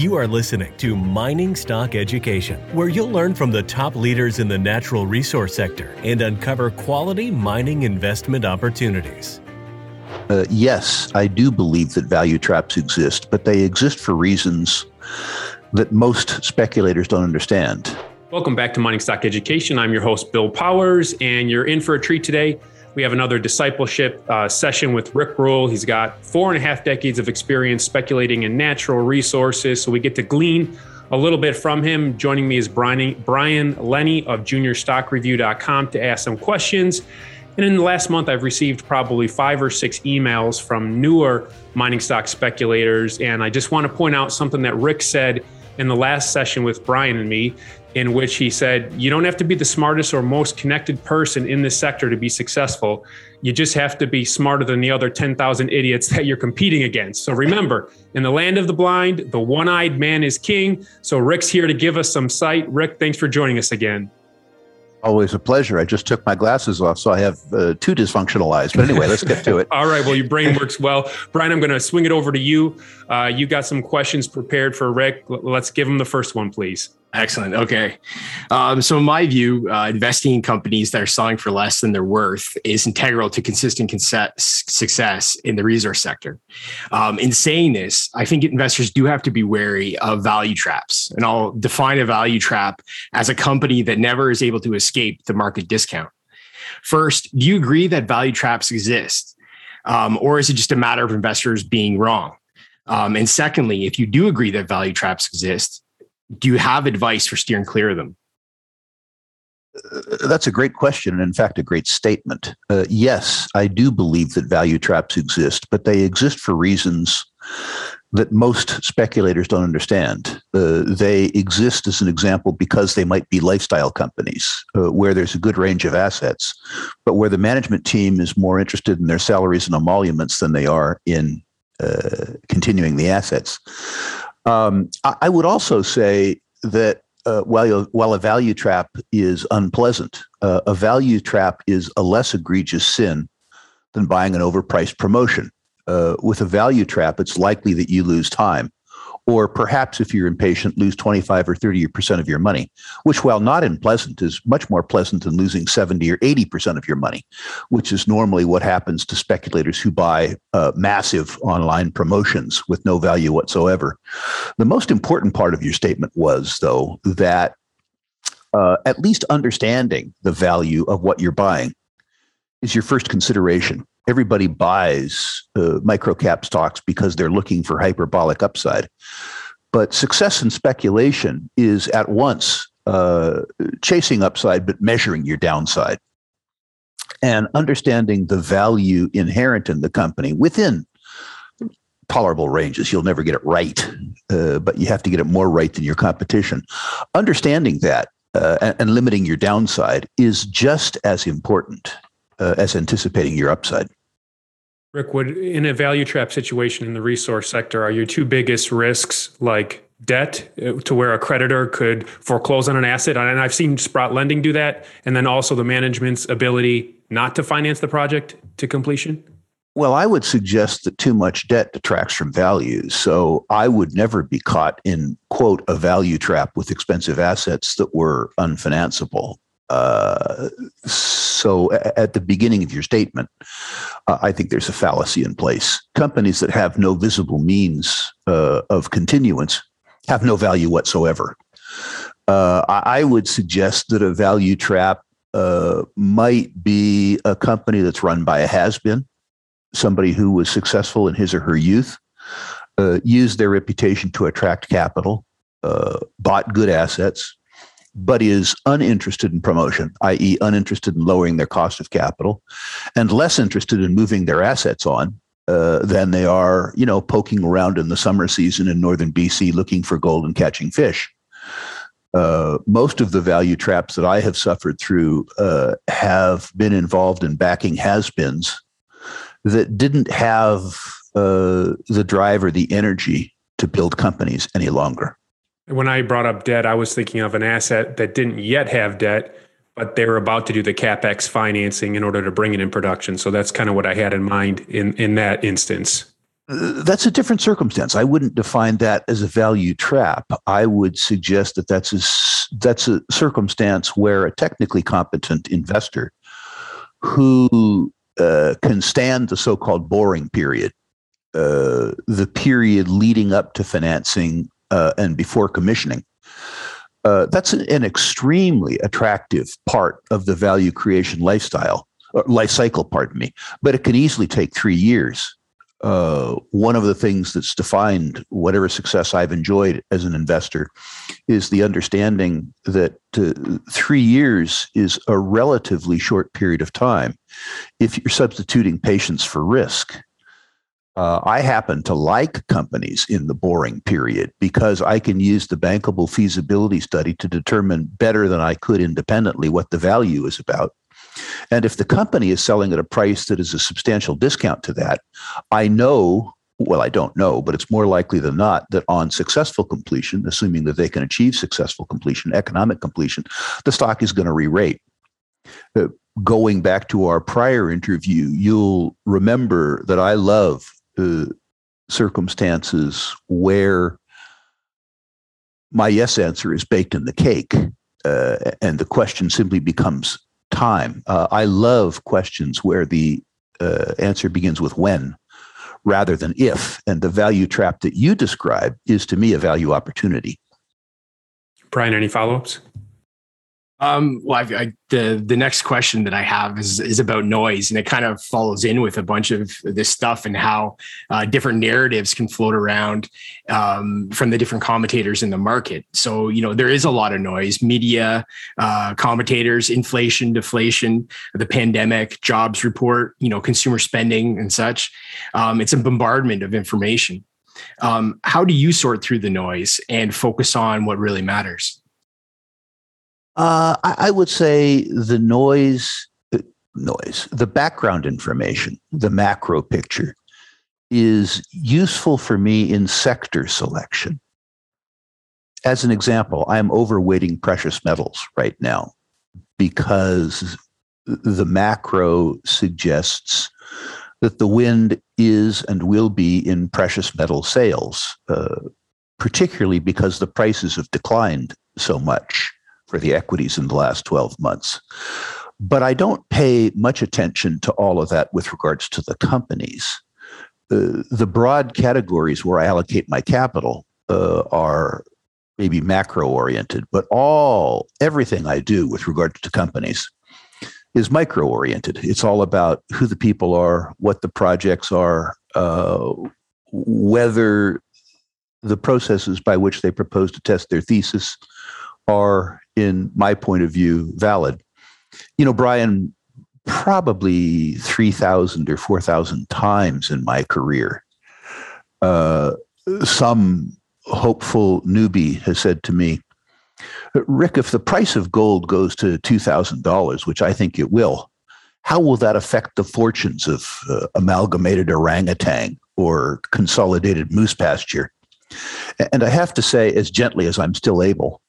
You are listening to Mining Stock Education, where you'll learn from the top leaders in the natural resource sector and uncover quality mining investment opportunities. Uh, yes, I do believe that value traps exist, but they exist for reasons that most speculators don't understand. Welcome back to Mining Stock Education. I'm your host, Bill Powers, and you're in for a treat today. We have another discipleship uh, session with Rick Rule. He's got four and a half decades of experience speculating in natural resources. So we get to glean a little bit from him. Joining me is Brian, Brian Leni of juniorstockreview.com to ask some questions. And in the last month, I've received probably five or six emails from newer mining stock speculators. And I just want to point out something that Rick said in the last session with Brian and me in which he said, You don't have to be the smartest or most connected person in this sector to be successful. You just have to be smarter than the other 10,000 idiots that you're competing against. So remember, in the land of the blind, the one eyed man is king. So Rick's here to give us some sight. Rick, thanks for joining us again. Always a pleasure. I just took my glasses off, so I have uh, two dysfunctional eyes. But anyway, let's get to it. All right. Well, your brain works well. Brian, I'm going to swing it over to you. Uh, you got some questions prepared for Rick. Let's give him the first one, please. Excellent. Okay. Um, so, in my view, uh, investing in companies that are selling for less than their worth is integral to consistent success in the resource sector. Um, in saying this, I think investors do have to be wary of value traps. And I'll define a value trap as a company that never is able to escape the market discount. First, do you agree that value traps exist? Um, or is it just a matter of investors being wrong? Um, and secondly, if you do agree that value traps exist, do you have advice for steering clear of them? Uh, that's a great question, and in fact, a great statement. Uh, yes, I do believe that value traps exist, but they exist for reasons that most speculators don't understand. Uh, they exist as an example because they might be lifestyle companies uh, where there's a good range of assets, but where the management team is more interested in their salaries and emoluments than they are in uh, continuing the assets. Um, I, I, would also say that uh, while, while a value trap is unpleasant, uh, a value trap is a less egregious sin than buying an overpriced promotion. Uh, with a value trap, it's likely that you lose time or perhaps if you're impatient, lose 25 or 30% of your money, which, while not unpleasant, is much more pleasant than losing 70 or 80% of your money, which is normally what happens to speculators who buy uh, massive online promotions with no value whatsoever. The most important part of your statement was, though, that uh, at least understanding the value of what you're buying is your first consideration everybody buys uh, microcap stocks because they're looking for hyperbolic upside. But success in speculation is at once uh, chasing upside, but measuring your downside and understanding the value inherent in the company within tolerable ranges. You'll never get it right, uh, but you have to get it more right than your competition. Understanding that uh, and, and, limiting your downside is just as important uh, as anticipating your upside. Rick, would in a value trap situation in the resource sector, are your two biggest risks like debt uh, to where a creditor could foreclose on an asset? And I've seen Sprott Lending do that. And then also the management's ability not to finance the project to completion? Well, I would suggest that too much debt detracts from value. So I would never be caught in, quote, a value trap with expensive assets that were unfinanceable. So at the beginning of your statement, uh, I think there's a fallacy in place. Companies that have no visible means uh, of continuance have no value whatsoever. Uh, I would suggest that a value trap uh, might be a company that's run by a has been, somebody who was successful in his or her youth, uh, used their reputation to attract capital, bought good assets, but is uninterested in promotion, i.e., uninterested in lowering their cost of capital, and less interested in moving their assets on uh, than they are, you know, poking around in the summer season in northern BC looking for gold and catching fish. Uh, most of the value traps that I have suffered through uh, have been involved in backing has-beens that didn't have uh, the drive or the energy to build companies any longer. When I brought up debt, I was thinking of an asset that didn't yet have debt, but they were about to do the capex financing in order to bring it in production. So that's kind of what I had in mind in in that instance. that's a different circumstance. I wouldn't define that as a value trap. I would suggest that that's a, that's a circumstance where a technically competent investor who uh, can stand the so called boring period, uh, the period leading up to financing uh, and before commissioning. Uh, that's an extremely attractive part of the value creation lifestyle, life cycle, pardon me, but it can easily take three years uh, one of the things that's defined whatever success I've enjoyed as an investor is the understanding that uh, three years is a relatively short period of time if you're substituting patience for risk. Uh, I happen to like companies in the boring period because I can use the bankable feasibility study to determine better than I could independently what the value is about. And if the company is selling at a price that is a substantial discount to that, I know, well, I don't know, but it's more likely than not that on successful completion, assuming that they can achieve successful completion, economic completion, the stock is going to re rate. Uh, going back to our prior interview, you'll remember that I love circumstances where my yes answer is baked in the cake. Uh, and the question simply becomes time. Uh, I love questions where the uh, answer begins with when rather than if. And the value trap that you describe is to me a value opportunity. Brian, any follow ups? Um, well, I, I, the the next question that I have is is about noise, and it kind of follows in with a bunch of this stuff and how uh, different narratives can float around um, from the different commentators in the market. So you know there is a lot of noise, media, uh, commentators, inflation, deflation, the pandemic, jobs report, you know, consumer spending and such. Um, it's a bombardment of information. Um, how do you sort through the noise and focus on what really matters? Uh, I, I, would say the noise, noise, the background information, the macro picture is useful for me in sector selection. As an example, I'm overweighting precious metals right now because the macro suggests that the wind is and will be in precious metal sails, uh, particularly because the prices have declined so much for the equities in the last 12 months. But I don't pay much attention to all of that with regards to the companies. Uh, the broad categories where I allocate my capital uh, are maybe macro oriented, but all everything I do with regard to companies is micro oriented. It's all about who the people are, what the projects are, uh, whether the processes by which they propose to test their thesis are, in my point of view, valid. You know, Brian, probably 3,000 or 4,000 times in my career, uh, some hopeful newbie has said to me, Rick, if the price of gold goes to $2,000, which I think it will, how will that affect the fortunes of uh, amalgamated orangutan or consolidated moose pasture? And I have to say, as gently as I'm still able,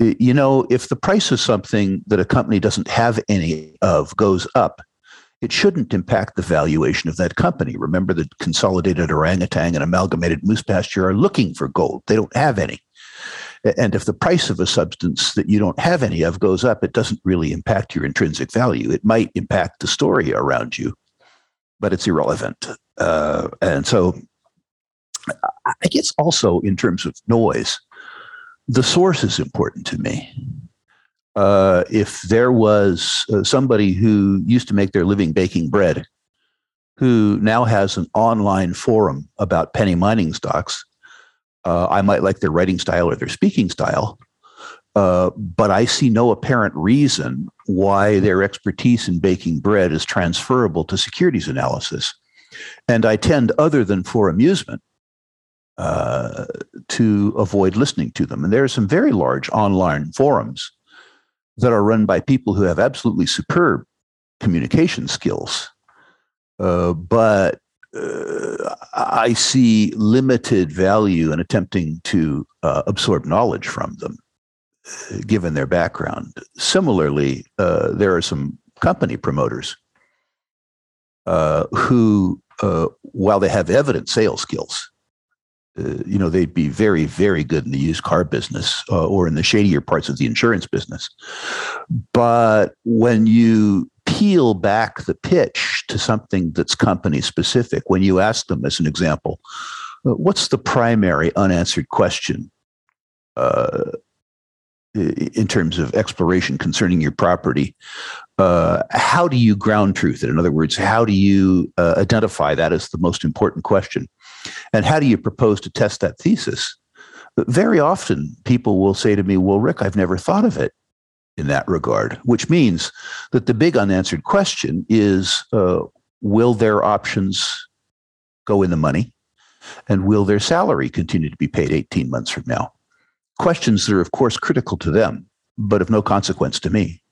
you know, if the price of something that a company doesn't have any of goes up, it shouldn't impact the valuation of that company. Remember that consolidated orangutan and amalgamated moose pasture are looking for gold. They don't have any. And if the price of a substance that you don't have any of goes up, it doesn't really impact your intrinsic value. It might impact the story around you, but it's irrelevant. Uh, and so I guess also in terms of noise, the source is important to me. Uh, if there was uh, somebody who used to make their living baking bread, who now has an online forum about penny mining stocks, uh, I might like their writing style or their speaking style, uh, but I see no apparent reason why their expertise in baking bread is transferable to securities analysis. And I tend, other than for amusement, uh, to avoid listening to them. And there are some very large online forums that are run by people who have absolutely superb communication skills. Uh, but uh, I see limited value in attempting to uh, absorb knowledge from them, given their background. Similarly, uh, there are some company promoters who uh, while they have evident sales skills, uh, you know, they'd be very, very good in the used car business uh, or in the shadier parts of the insurance business. But when you peel back the pitch to something that's company specific, when you ask them, as an example, uh, what's the primary unanswered question uh, in terms of exploration concerning your property? Uh, how do you ground truth it? In other words, how do you uh, identify that as the most important question? And how do you propose to test that thesis? But very often, people will say to me, Well, Rick, I've never thought of it in that regard, which means that the big unanswered question is uh, will their options go in the money? And will their salary continue to be paid 18 months from now? Questions that are, of course, critical to them, but of no consequence to me.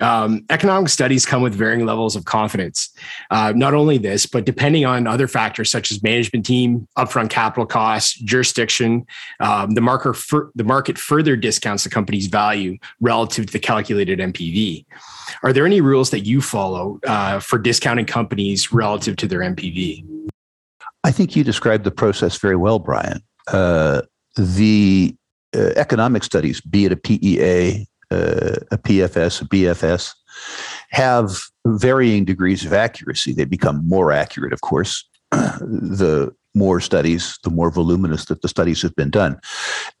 Um, economic studies come with varying levels of confidence. Uh, not only this, but depending on other factors such as management team, upfront capital costs, jurisdiction, um, the market for, the market further discounts the company's value relative to the calculated NPV. Are there any rules that you follow uh, for discounting companies relative to their NPV? I think you described the process very well, Brian. Uh, the uh, economic studies, be it a PEA, uh, a PFS, a BFS, have varying degrees of accuracy. They become more accurate, of course, the more studies, the more voluminous that the studies have been done.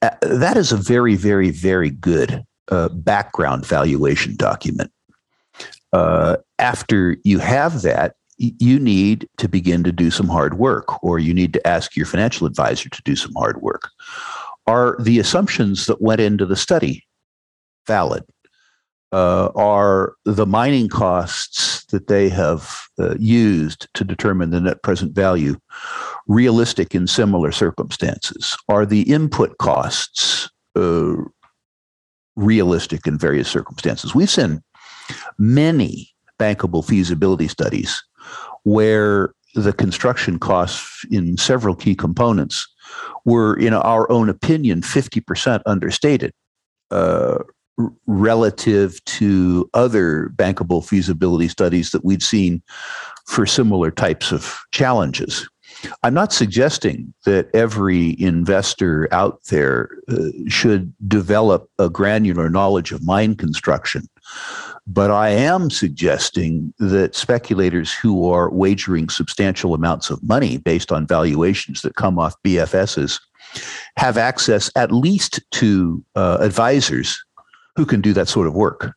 Uh, that is a very, very, very good uh, background valuation document. Uh, after you have that, you need to begin to do some hard work, or you need to ask your financial advisor to do some hard work. Are the assumptions that went into the study valid? Uh, are the mining costs that they have uh, used to determine the net present value realistic in similar circumstances? Are the input costs uh, realistic in various circumstances? We've seen many bankable feasibility studies where the construction costs in several key components were, in our own opinion, 50% understated. Uh, relative to other bankable feasibility studies that we've seen for similar types of challenges. I'm not suggesting that every investor out there uh, should develop a granular knowledge of mine construction. But I am suggesting that speculators who are wagering substantial amounts of money based on valuations that come off BFSs have access at least to uh, advisors who can do that sort of work.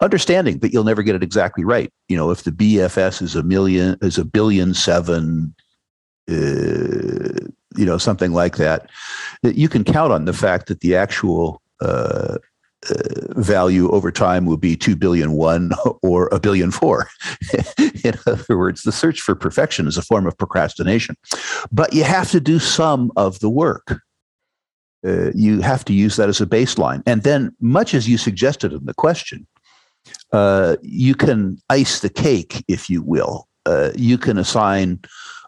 Understanding that you'll never get it exactly right. You know, if the BFS is a million, is a billion seven, uh, you know, something like that, that you can count on the fact that the actual uh, uh, value over time will be 2 billion one or a billion four. In other words, the search for perfection is a form of procrastination. But you have to do some of the work. Uh, you have to use that as a baseline. And then, much as you suggested in the question, uh, you can ice the cake, if you will. Uh, you can assign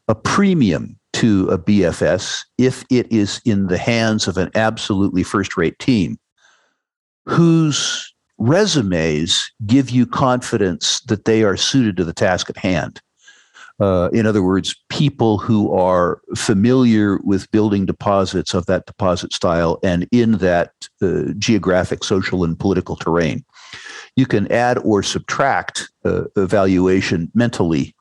a premium to a BFS if it is in the hands of an absolutely first rate team whose resumes give you confidence that they are suited to the task at hand. Uh, in other words, people who are familiar with building deposits of that deposit style and in that uh, geographic, social, and political terrain. You can add or subtract uh, evaluation mentally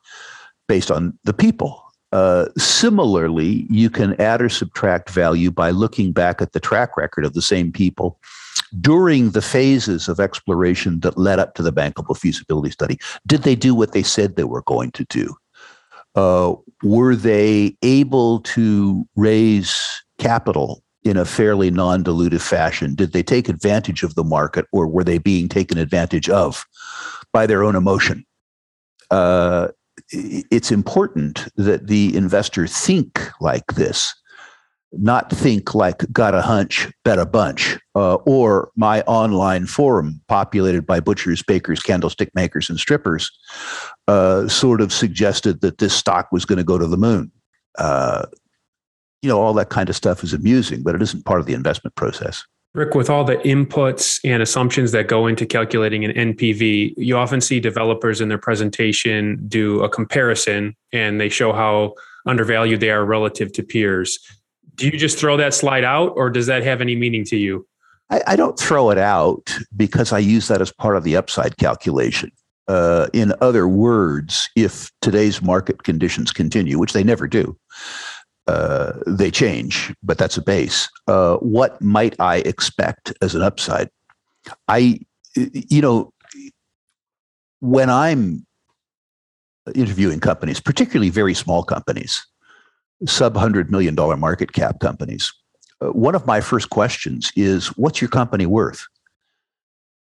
based on the people. Uh, similarly, you can add or subtract value by looking back at the track record of the same people during the phases of exploration that led up to the bankable feasibility study. Did they do what they said they were going to do? Uh, were they able to raise capital in a fairly non dilutive fashion? Did they take advantage of the market or were they being taken advantage of by their own emotion? Uh, it's important that the investor think like this not think like got a hunch, bet a bunch, uh, or my online forum populated by butchers, bakers, candlestick makers, and strippers uh, sort of suggested that this stock was going to go to the moon. Uh, you know, all that kind of stuff is amusing, but it isn't part of the investment process. Rick, with all the inputs and assumptions that go into calculating an NPV, you often see developers in their presentation do a comparison and they show how undervalued they are relative to peers. Do you just throw that slide out or does that have any meaning to you? I, I don't throw it out because I use that as part of the upside calculation. Uh, in other words, if today's market conditions continue, which they never do, uh, they change, but that's a base. Uh, what might I expect as an upside? I, you know, when I'm interviewing companies, particularly very small companies, sub hundred million dollar market cap companies, uh, one of my first questions is, "What's your company worth?"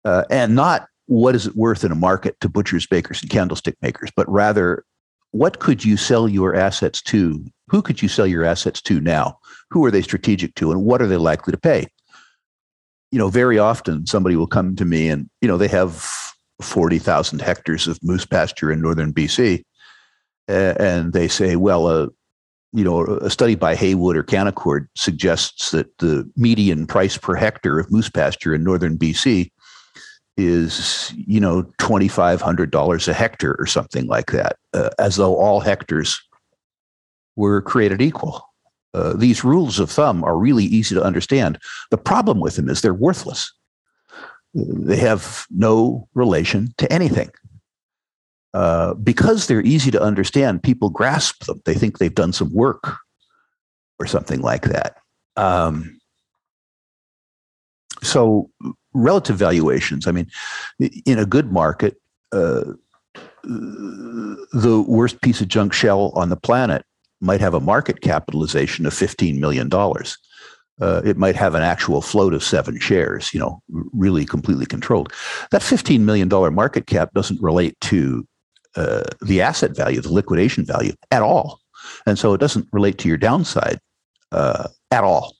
Uh, and not what is it worth in a market to butchers, bakers, and candlestick makers, but rather what could you sell your assets to? Who could you sell your assets to now? Who are they strategic to, and what are they likely to pay? You know, very often somebody will come to me and, you know, they have 40,000 hectares of moose pasture in northern BC. Uh, and they say, well, uh, you know, a study by Haywood or Canaccord suggests that the median price per hectare of moose pasture in northern BC is you know twenty five hundred dollars a hectare or something like that, uh, as though all hectares were created equal. Uh, these rules of thumb are really easy to understand. The problem with them is they're worthless. They have no relation to anything. Uh, because they're easy to understand, people grasp them. They think they've done some work or something like that. Um, so relative valuations. I mean, in a good market, uh, the worst piece of junk shell on the planet might have a market capitalization of $15 million. Uh, it might have an actual float of seven shares, you know, really completely controlled. That $15 million market cap doesn't relate to uh, the asset value, the liquidation value at all. And so it doesn't relate to your downside uh, at all.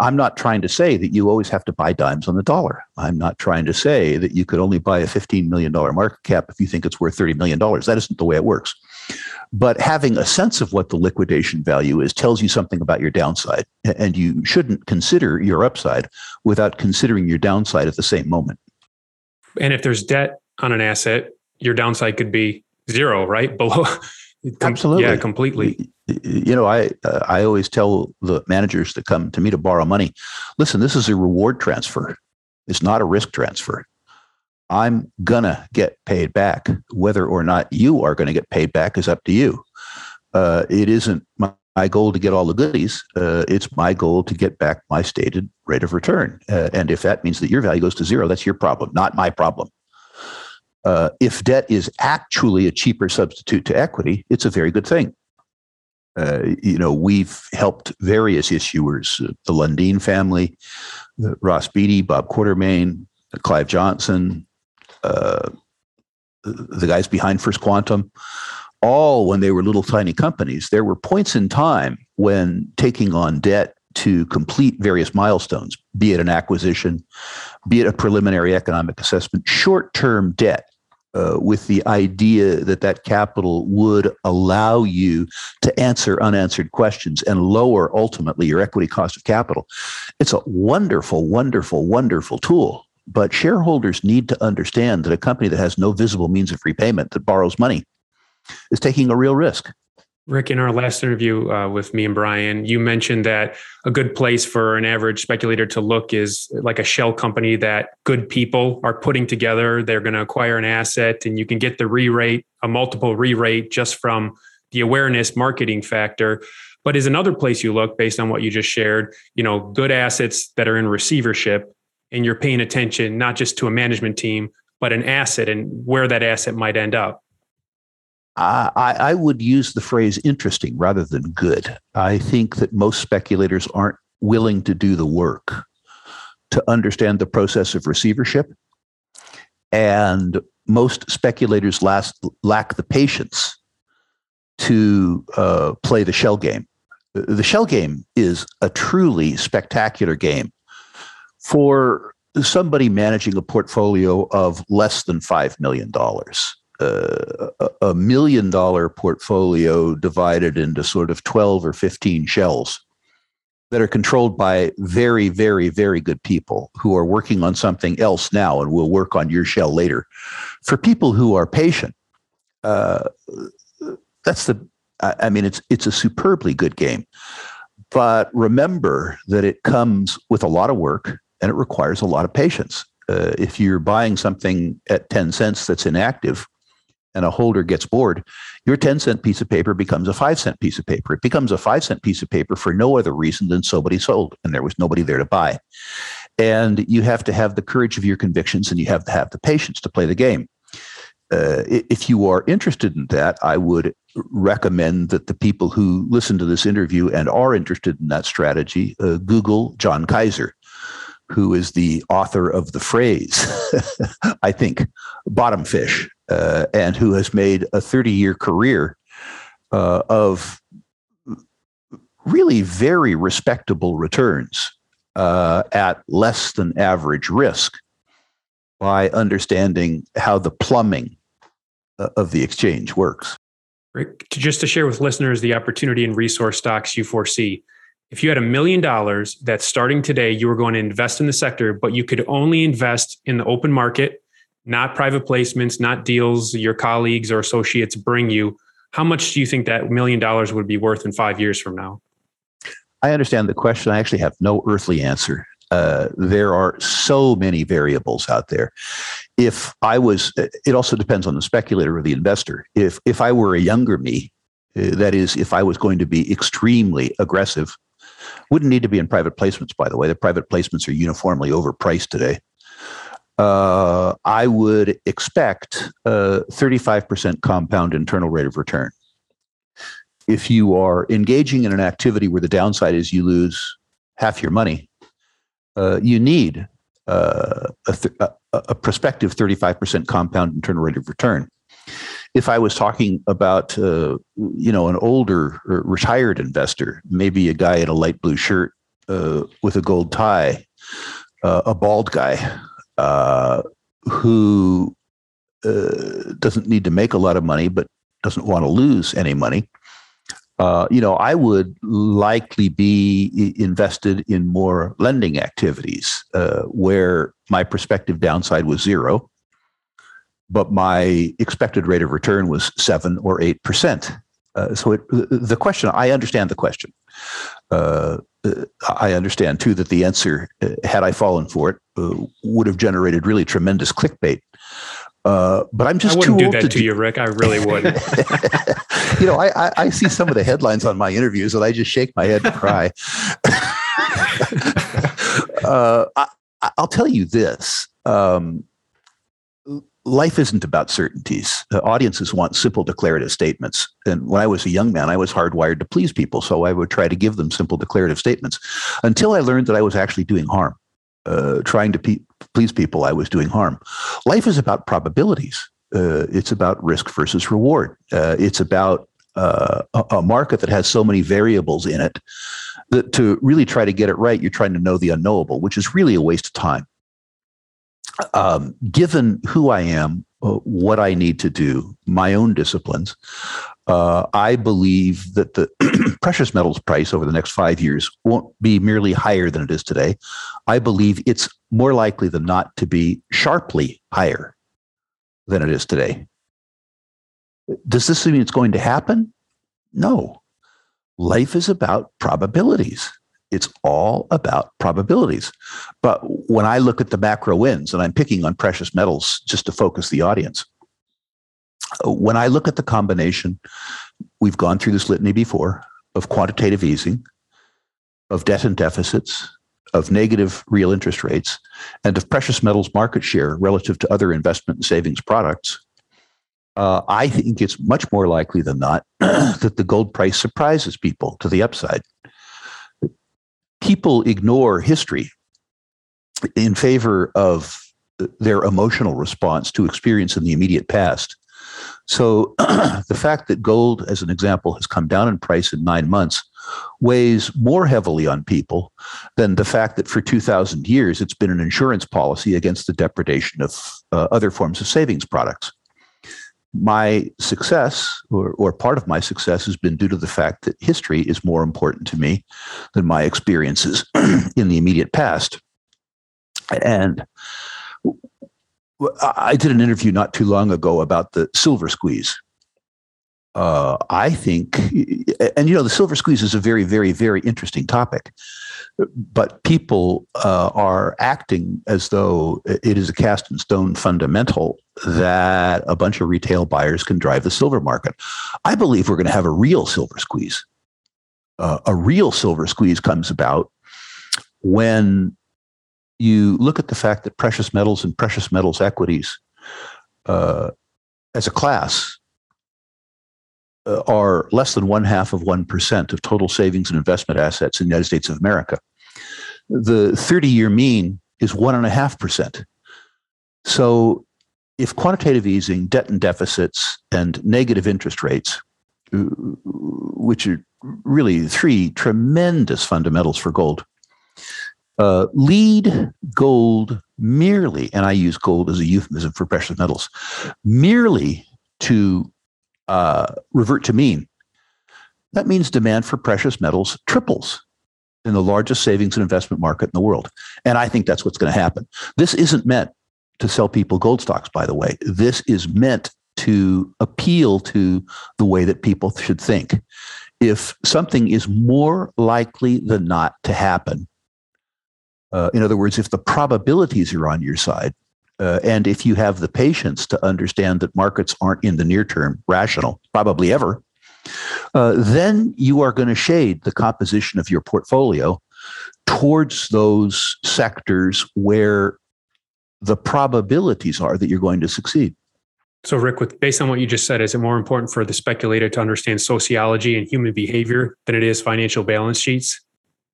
I'm not trying to say that you always have to buy dimes on the dollar. I'm not trying to say that you could only buy a $15 million market cap if you think it's worth $30 million. That isn't the way it works. But having a sense of what the liquidation value is tells you something about your downside. And you shouldn't consider your upside without considering your downside at the same moment. And if there's debt on an asset, your downside could be zero, right? Below. Absolutely. Yeah, completely you know, I uh, I always tell the managers that come to me to borrow money, listen, this is a reward transfer. It's not a risk transfer. I'm gonna get paid back. Whether or not you are going to get paid back is up to you. Uh, it isn't my, my, goal to get all the goodies. Uh, it's my goal to get back my stated rate of return. Uh, and if that means that your value goes to zero, that's your problem, not my problem. Uh, if debt is actually a cheaper substitute to equity, it's a very good thing uh, you know, we've helped various issuers, uh, the Lundin family, Ross Beaty, Bob Quartermain, Clive Johnson, uh, the guys behind First Quantum, all when they were little tiny companies. There were points in time when taking on debt to complete various milestones, be it an acquisition, be it a preliminary economic assessment, short term debt uh, with the idea that that capital would allow you to answer unanswered questions and lower ultimately your equity cost of capital. It's a wonderful, wonderful, wonderful tool. But shareholders need to understand that a company that has no visible means of repayment that borrows money is taking a real risk. Rick, in our last interview uh, with me and Brian, you mentioned that a good place for an average speculator to look is like a shell company that good people are putting together. They're going to acquire an asset, and you can get the re rate, a multiple re rate, just from the awareness marketing factor. But is another place you look based on what you just shared, you know, good assets that are in receivership, and you're paying attention not just to a management team, but an asset and where that asset might end up. I, I would use the phrase interesting rather than good. I think that most speculators aren't willing to do the work to understand the process of receivership. And most speculators last, lack the patience to uh, play the shell game. The shell game is a truly spectacular game for somebody managing a portfolio of less than $5 million uh, a million dollar portfolio divided into sort of 12 or 15 shells that are controlled by very, very, very good people who are working on something else now and will work on your shell later. For people who are patient, uh, that's the. I mean, it's it's a superbly good game, but remember that it comes with a lot of work and it requires a lot of patience. Uh, if you're buying something at ten cents that's inactive, and a holder gets bored, your 10 cent piece of paper becomes a 5 cent piece of paper. It becomes a 5 cent piece of paper for no other reason than somebody sold and there was nobody there to buy. And you have to have the courage of your convictions and you have to have the patience to play the game. Uh, if you are interested in that, I would recommend that the people who listen to this interview and are interested in that strategy uh, Google John Kaiser who is the author of the phrase, I think, bottom fish, uh, and who has made a 30 year career uh, of really very respectable returns uh, at less than average risk by understanding how the plumbing uh, of the exchange works. Rick, just to share with listeners the opportunity and resource stocks you foresee if you had a million dollars that starting today you were going to invest in the sector, but you could only invest in the open market, not private placements, not deals your colleagues or associates bring you, how much do you think that million dollars would be worth in five years from now? I understand the question. I actually have no earthly answer. Uh, there are so many variables out there. If I was, it also depends on the speculator or the investor. If if I were a younger me, uh, that is, if I was going to be extremely aggressive, wouldn't need to be in private placements, by the way. The private placements are uniformly overpriced today. Uh, I would expect a 35% compound internal rate of return. If you are engaging in an activity where the downside is you lose half your money, uh, you need uh, a, th- a, a prospective 35% compound internal rate of return if I was talking about, uh, you know, an older retired investor, maybe a guy in a light blue shirt uh, with a gold tie, uh, a bald guy uh, who uh, doesn't need to make a lot of money but doesn't want to lose any money. Uh, you know, I would likely be invested in more lending activities where my prospective downside was zero but my expected rate of return was seven or eight percent. Uh, so it, the question, I understand the question. Uh, I understand too that the answer, uh, had I fallen for it, uh, would have generated really tremendous clickbait. Uh, but I'm just I wouldn't do that to, to you, Rick. I really wouldn't. you know, I, I, I, see some of the headlines on my interviews, and I just shake my head and cry. uh, I, will tell you this: um, life isn't about certainties. Uh, audiences want simple declarative statements. And when I was a young man, I was hardwired to please people. So I would try to give them simple declarative statements until I learned that I was actually doing harm. Uh, trying to pe- please people, I was doing harm. Life is about probabilities. Uh, it's about risk versus reward. Uh, it's about uh, a, a market that has so many variables in it that to really try to get it right, you're trying to know the unknowable, which is really a waste of time um, given who I am, uh, what I need to do, my own disciplines, uh, I believe that the precious metals price over the next five years won't be merely higher than it is today. I believe it's more likely than not to be sharply higher than it is today. Does this mean it's going to happen? No. Life is about probabilities. It's all about probabilities. But when I look at the macro wins, and I'm picking on precious metals just to focus the audience, when I look at the combination, we've gone through this litany before of quantitative easing, of debt and deficits, of negative real interest rates, and of precious metals market share relative to other investment and savings products. Uh, I think it's much more likely than not that the gold price surprises people to the upside people ignore history in favor of their emotional response to experience in the immediate past. So the fact that gold, as an example, has come down in price in nine months weighs more heavily on people than the fact that for 2,000 years it's been an insurance policy against the depredation of uh, other forms of savings products. My success, or, or part of my success, has been due to the fact that history is more important to me than my experiences in the immediate past. And I did an interview not too long ago about the silver squeeze. Uh, I think, and you know, the silver squeeze is a very, very, very interesting topic but people uh, are acting as though it is a cast in stone fundamental that a bunch of retail buyers can drive the silver market. I believe we're going to have a real silver squeeze. Uh, a real silver squeeze comes about when you look at the fact that precious metals and precious metals equities uh, as a class are less than one half of 1% of total savings and investment assets in the United States of America. The 30 year mean is 1.5%. So if quantitative easing, debt and deficits, and negative interest rates, uh, which are really three tremendous fundamentals for gold, uh, lead gold merely, and I use gold as a euphemism for precious metals, merely to uh, revert to mean, that means demand for precious metals triples in the largest savings and investment market in the world. And I think that's what's going to happen. This isn't meant to sell people gold stocks, by the way. This is meant to appeal to the way that people should think. If something is more likely than not to happen, uh, in other words, if the probabilities are on your side, uh, and if you have the patience to understand that markets aren't in the near term rational, probably ever, uh, then you are going to shade the composition of your portfolio towards those sectors where the probabilities are that you're going to succeed. So, Rick, with based on what you just said, is it more important for the speculator to understand sociology and human behavior than it is financial balance sheets?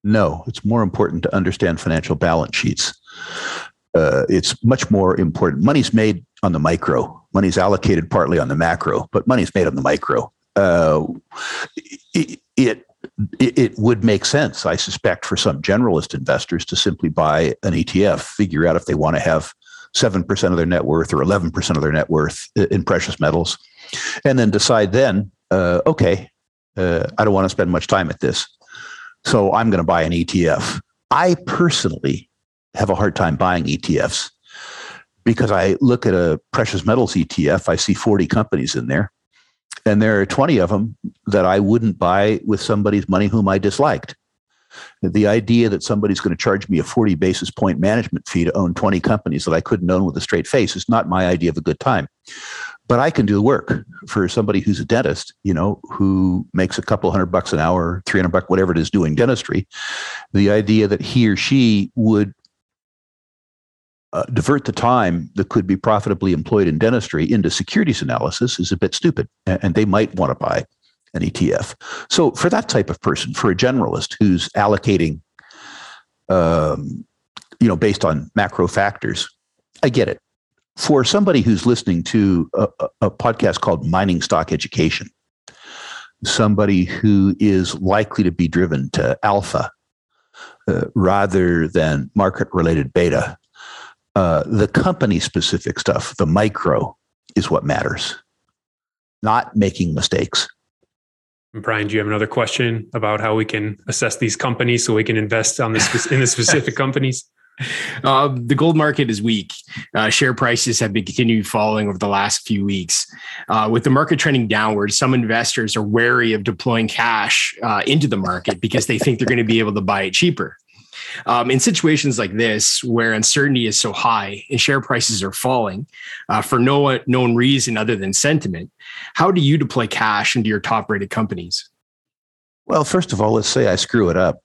No, it's more important to understand financial balance sheets uh, it's much more important. Money's made on the micro. Money's allocated partly on the macro, but money's made on the micro. Uh, it, it it would make sense, I suspect, for some generalist investors to simply buy an ETF, figure out if they want to have 7% of their net worth or 11% of their net worth in precious metals, and then decide then, uh, okay, uh, I don't want to spend much time at this. So I'm going to buy an ETF. I personally have a hard time buying ETFs because I look at a precious metals ETF, I see 40 companies in there, and there are 20 of them that I wouldn't buy with somebody's money whom I disliked. The idea that somebody's going to charge me a 40 basis point management fee to own 20 companies that I couldn't own with a straight face is not my idea of a good time. But I can do the work for somebody who's a dentist, you know, who makes a couple hundred bucks an hour, 300 bucks, whatever it is doing dentistry. The idea that he or she would uh, divert the time that could be profitably employed in dentistry into securities analysis is a bit stupid, and they might want to buy an ETF. So, for that type of person, for a generalist who's allocating, um, you know, based on macro factors, I get it. For somebody who's listening to a, a podcast called Mining Stock Education, somebody who is likely to be driven to alpha uh, rather than market related beta, uh, the company specific stuff, the micro, is what matters, not making mistakes. Brian, do you have another question about how we can assess these companies so we can invest on the in the specific companies? Uh, the gold market is weak. Uh, share prices have been continuing falling over the last few weeks. Uh, with the market trending downward, some investors are wary of deploying cash uh, into the market because they think they're going to be able to buy it cheaper. Um, in situations like this, where uncertainty is so high and share prices are falling uh, for no known reason other than sentiment, how do you deploy cash into your top rated companies? Well, first of all, let's say I screw it up.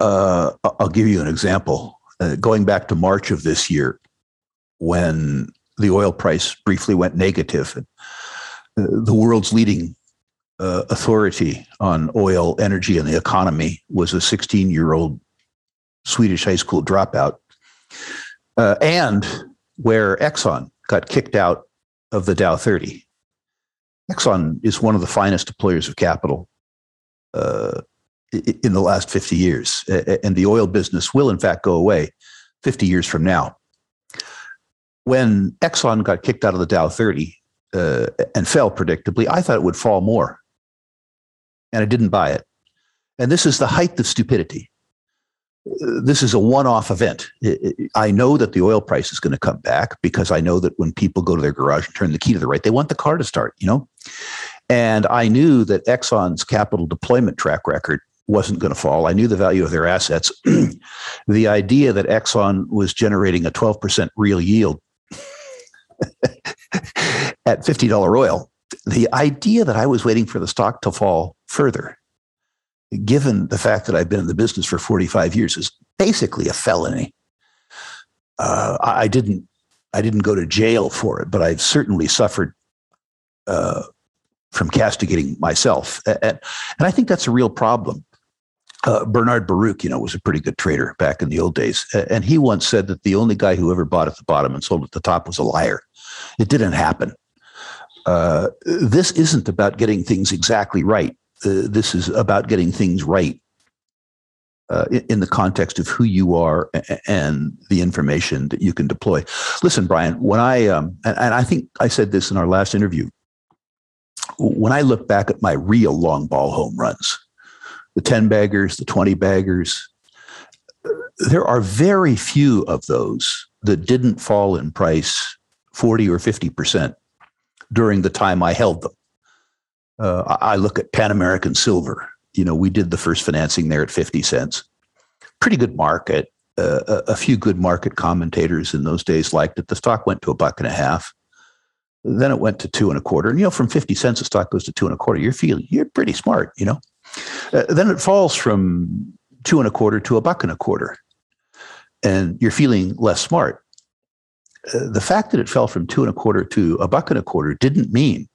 Uh, I'll give you an example. Uh, going back to March of this year, when the oil price briefly went negative, uh, the world's leading uh, authority on oil, energy, and the economy was a 16 year old Swedish high school dropout, uh, and where Exxon got kicked out of the Dow 30. Exxon is one of the finest deployers of capital uh, in the last 50 years, and the oil business will, in fact, go away 50 years from now. When Exxon got kicked out of the Dow 30, uh, and fell predictably. I thought it would fall more, and I didn't buy it. And this is the height of stupidity. This is a one-off event. I know that the oil price is going to come back because I know that when people go to their garage and turn the key to the right, they want the car to start. You know, and I knew that Exxon's capital deployment track record wasn't going to fall. I knew the value of their assets. the idea that Exxon was generating a 12% real yield at $50 oil, the idea that I was waiting for the stock to fall further, given the fact that I've been in the business for 45 years, is basically a felony. Uh, I didn't, I didn't go to jail for it, but I've certainly suffered uh, from castigating myself, and, and I think that's a real problem. Uh, Bernard Baruch, you know, was a pretty good trader back in the old days. And he once said that the only guy who ever bought at the bottom and sold at the top was a liar. It didn't happen. Uh, this isn't about getting things exactly right. Uh, this is about getting things right uh, in, in, the context of who you are and the information that you can deploy. Listen, Brian, when I, um, and, and I think I said this in our last interview, when I look back at my real long ball home runs, the 10 baggers, the 20 baggers. There are very few of those that didn't fall in price 40 or 50% during the time I held them. Uh, I look at Pan American Silver. You know, we did the first financing there at 50 cents. Pretty good market. Uh, a, a few good market commentators in those days liked it. The stock went to a buck and a half. Then it went to two and a quarter. And, you know, from 50 cents, the stock goes to two and a quarter. You're feeling, you're pretty smart, you know. Uh, then it falls from two and a quarter to a buck and a quarter, and you're feeling less smart. Uh, the fact that it fell from two and a quarter to a buck and a quarter didn't mean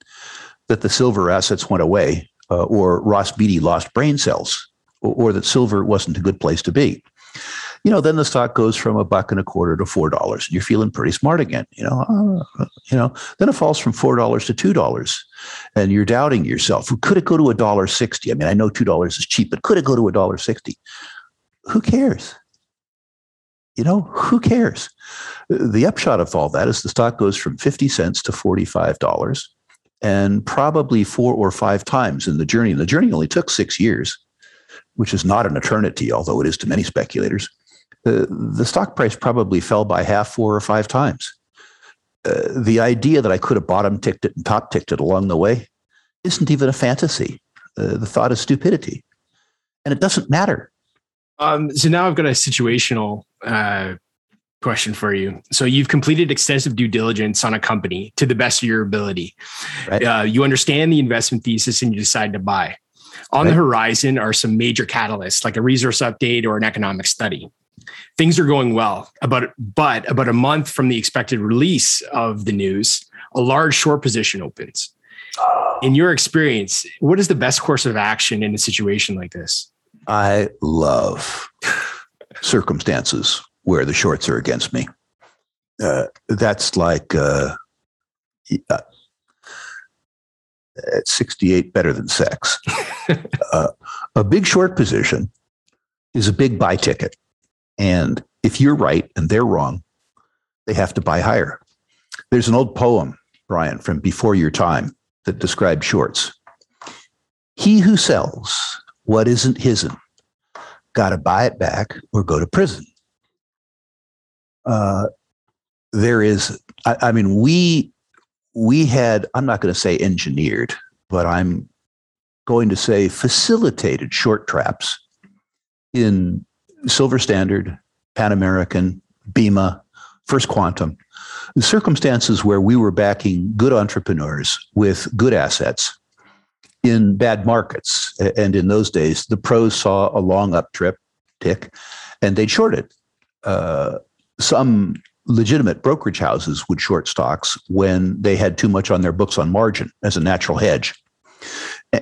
that the silver assets went away uh, or Ross Beaty lost brain cells or, or that silver wasn't a good place to be you know, then the stock goes from a buck and a quarter to four dollars, and you're feeling pretty smart again. You know, uh, you know. Then it falls from four dollars to two dollars, and you're doubting yourself. Could it go to a dollar sixty? I mean, I know two dollars is cheap, but could it go to a dollar sixty? Who cares? You know, who cares? The upshot of all that is the stock goes from fifty cents to forty-five dollars, and probably four or five times in the journey. And the journey only took six years, which is not an eternity, although it is to many speculators the, the stock price probably fell by half, four or five times. Uh, the idea that I could have bottom ticked it and top ticked it along the way isn't even a fantasy. Uh, the thought is stupidity, and it doesn't matter. Um, so now I've got a situational uh, question for you. So you've completed extensive due diligence on a company to the best of your ability. Right. Uh, you understand the investment thesis, and you decide to buy. On right. the horizon are some major catalysts like a resource update or an economic study things are going well. About but about a month from the expected release of the news, a large short position opens. In your experience, what is the best course of action in a situation like this? I love circumstances where the shorts are against me. Uh, that's like uh, uh, at 68 better than sex. uh, a big short position is a big buy ticket. And if you're right and they're wrong, they have to buy higher. There's an old poem, Brian, from before your time that describes shorts. He who sells what isn't his'n got to buy it back or go to prison. Uh, there is, I, I mean, we we had. I'm not going to say engineered, but I'm going to say facilitated short traps in Silver Standard, Pan American, Bema, First Quantum, the circumstances where we were backing good entrepreneurs with good assets in bad markets. And in those days, the pros saw a long up trip tick and they'd short it. Uh, some legitimate brokerage houses would short stocks when they had too much on their books on margin as a natural hedge.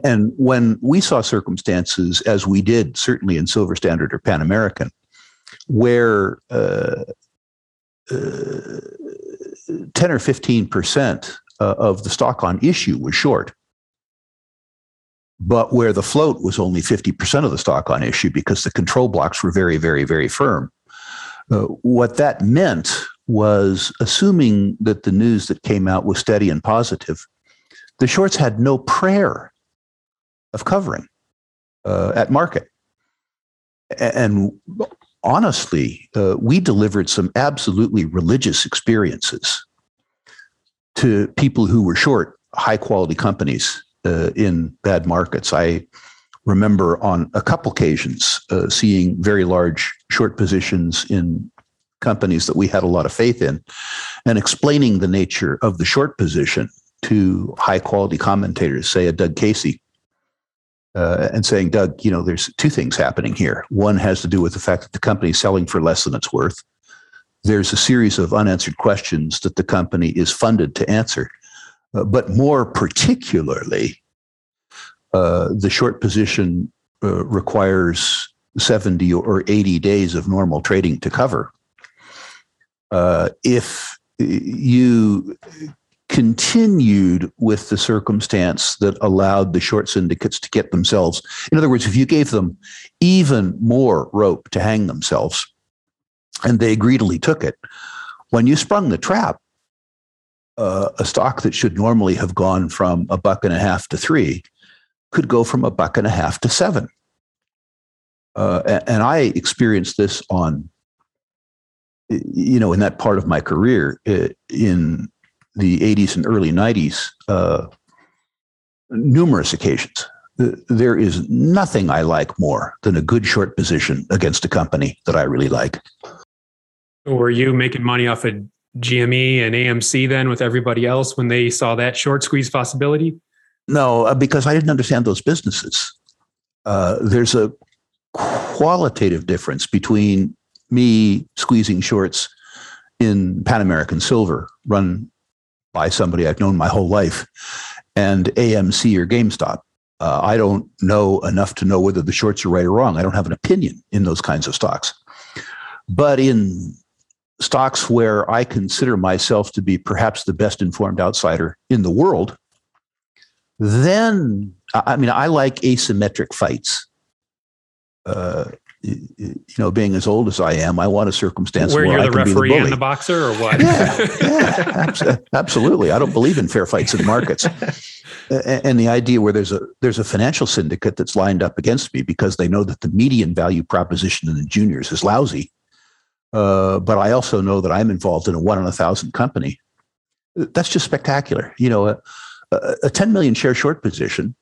And when we saw circumstances, as we did certainly in Silver Standard or Pan American, where uh, uh, 10 or 15 percent uh, of the stock on issue was short, but where the float was only 50% of the stock on issue because the control blocks were very, very, very firm. Uh, what that meant was assuming that the news that came out was steady and positive. The shorts had no prayer of covering uh, at market. And honestly, uh, we delivered some absolutely religious experiences to people who were short high quality companies uh, in bad markets. I remember on a couple occasions uh, seeing very large short positions in companies that we had a lot of faith in and explaining the nature of the short position to high quality commentators, say a Doug Casey, uh, and saying, Doug, you know, there's two things happening here. One has to do with the fact that the company is selling for less than it's worth. There's a series of unanswered questions that the company is funded to answer. Uh, but more particularly, uh, the short position uh, requires 70 or 80 days of normal trading to cover. Uh, if you continued with the circumstance that allowed the short syndicates to get themselves, in other words, if you gave them even more rope to hang themselves, and they greedily took it, when you sprung the trap, uh, a stock that should normally have gone from a buck and a half to three could go from a buck and a half to seven. Uh, and I experienced this on, you know, in that part of my career uh, in the 80s and early 90s, uh, numerous occasions. There is nothing I like more than a good short position against a company that I really like. Were you making money off of GME and AMC then with everybody else when they saw that short squeeze possibility? No, uh, because I didn't understand those businesses. Uh, there's a qualitative difference between me squeezing shorts in Pan American Silver, run by somebody I've known my whole life, and AMC or GameStop. Uh, I don't know enough to know whether the shorts are right or wrong. I don't have an opinion in those kinds of stocks. But in stocks where I consider myself to be perhaps the best informed outsider in the world, then I mean, I like asymmetric fights. Uh, you know, being as old as I am, I want a circumstance where, where you're I the can referee be the and the boxer, or what? yeah, yeah absolutely. I don't believe in fair fights in the markets, and the idea where there's a there's a financial syndicate that's lined up against me because they know that the median value proposition in the juniors is lousy, uh, but I also know that I'm involved in a one in a thousand company. That's just spectacular. You know, a, a 10 million share short position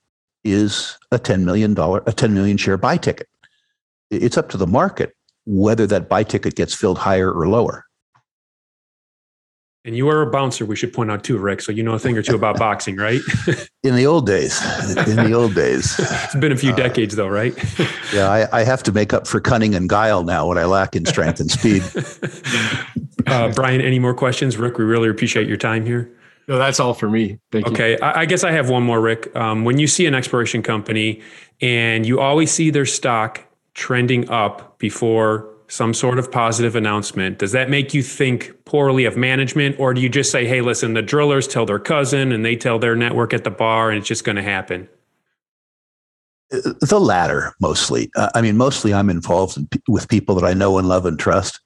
is a $10 million, a 10 million share buy ticket. It's up to the market whether that buy ticket gets filled higher or lower. And you are a bouncer, we should point out too, Rick. So you know a thing or two about boxing, right? in the old days. In the old days. It's been a few uh, decades though, right? yeah, I, I, have to make up for cunning and guile now what I lack in strength and speed. Uh, Brian, any more questions? Rick, we really appreciate your time here. No, that's all for me. Thank okay. you. Okay. I, I, guess I have one more, Rick. Um, when you see an exploration company and you always see their stock trending up before some sort of positive announcement, does that make you think poorly of management? Or do you just say, hey, listen, the drillers tell their cousin and they tell their network at the bar and it's just going to happen? The latter, mostly. Uh, I mean, mostly I'm involved in, with people that I know and love and trust.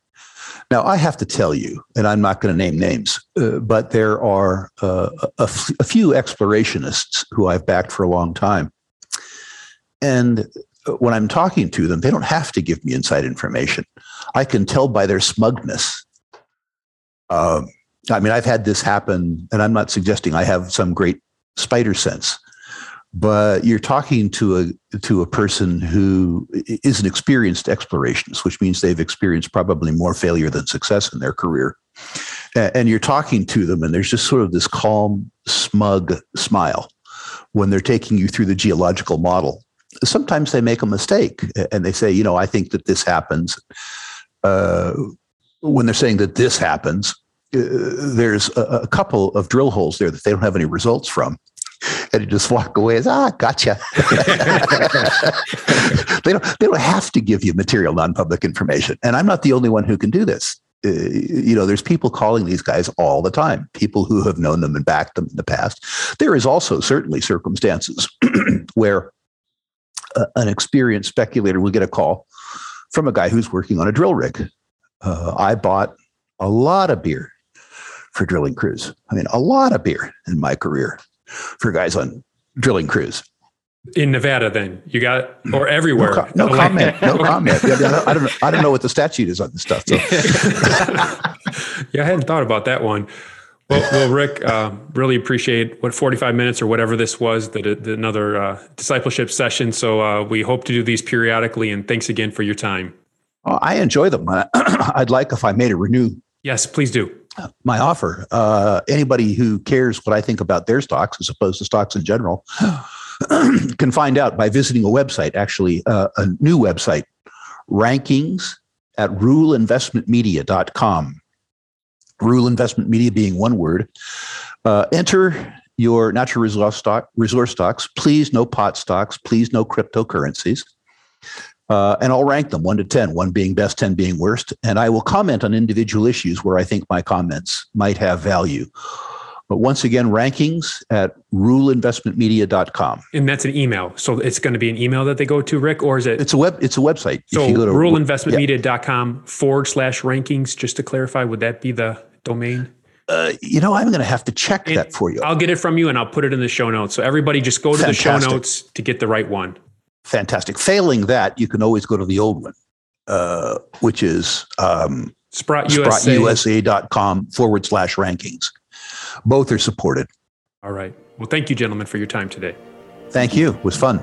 Now, I have to tell you, and I'm not going to name names, uh, but there are uh, a, f- a few explorationists who I've backed for a long time. And when I'm talking to them, they don't have to give me inside information. I can tell by their smugness. Um, I mean, I've had this happen, and I'm not suggesting I have some great spider sense, but you're talking to a to a person who is an experienced explorationist, which means they've experienced probably more failure than success in their career. And you're talking to them, and there's just sort of this calm, smug smile when they're taking you through the geological model. Sometimes they make a mistake, and they say, you know, I think that this happens. Uh, when they're saying that this happens, uh, there's a, a couple of drill holes there that they don't have any results from. And you just walk away as ah gotcha. They don't they don't have to give you material non-public information. And i'm not the only one who can do this. Uh, you know there's people calling these guys all the time people who have known them and backed them in the past. There is also certainly circumstances where uh, an experienced speculator will get a call from a guy who's working on a drill rig uh, i bought a lot of beer for drilling crews. I mean, a lot of beer in my career for guys on drilling crews. In Nevada, then you got or everywhere. No, com- no comment. No comment. I, don't, I, don't, I don't know what the statute is on this stuff. So. yeah, I hadn't thought about that one. Well, well Rick, uh, really appreciate what 45 minutes or whatever this was, that another uh, discipleship session. So uh, we hope to do these periodically. And thanks again for your time. I enjoy them. I'd like if I made a renew. Yes, please do. My offer. Uh, anybody who cares what I think about their stocks as opposed to stocks in general can find out by visiting a website, actually, uh, a new website, rankings at ruleinvestmentmedia.com. Rule Investment Media being one word. Uh, enter your natural resource, stock, resource stocks. Please, no pot stocks. Please, no cryptocurrencies. Uh, and I'll rank them one to 10, one being best, 10 being worst. And I will comment on individual issues where I think my comments might have value. But once again, rankings at ruleinvestmentmedia.com. And that's an email. So it's going to be an email that they go to, Rick, or is it? It's a web. It's a website. So ruleinvestmentmedia.com yeah. forward slash rankings. Just to clarify, would that be the domain? Uh, you know, I'm going to have to check and that for you. I'll get it from you and I'll put it in the show notes. So everybody just go to Fantastic. the show notes to get the right one. Fantastic. Failing that, you can always go to the old one, uh, which is um, SprottUSA.com forward slash rankings. Both are supported. All right. Well, thank you, gentlemen, for your time today. Thank you. It was fun.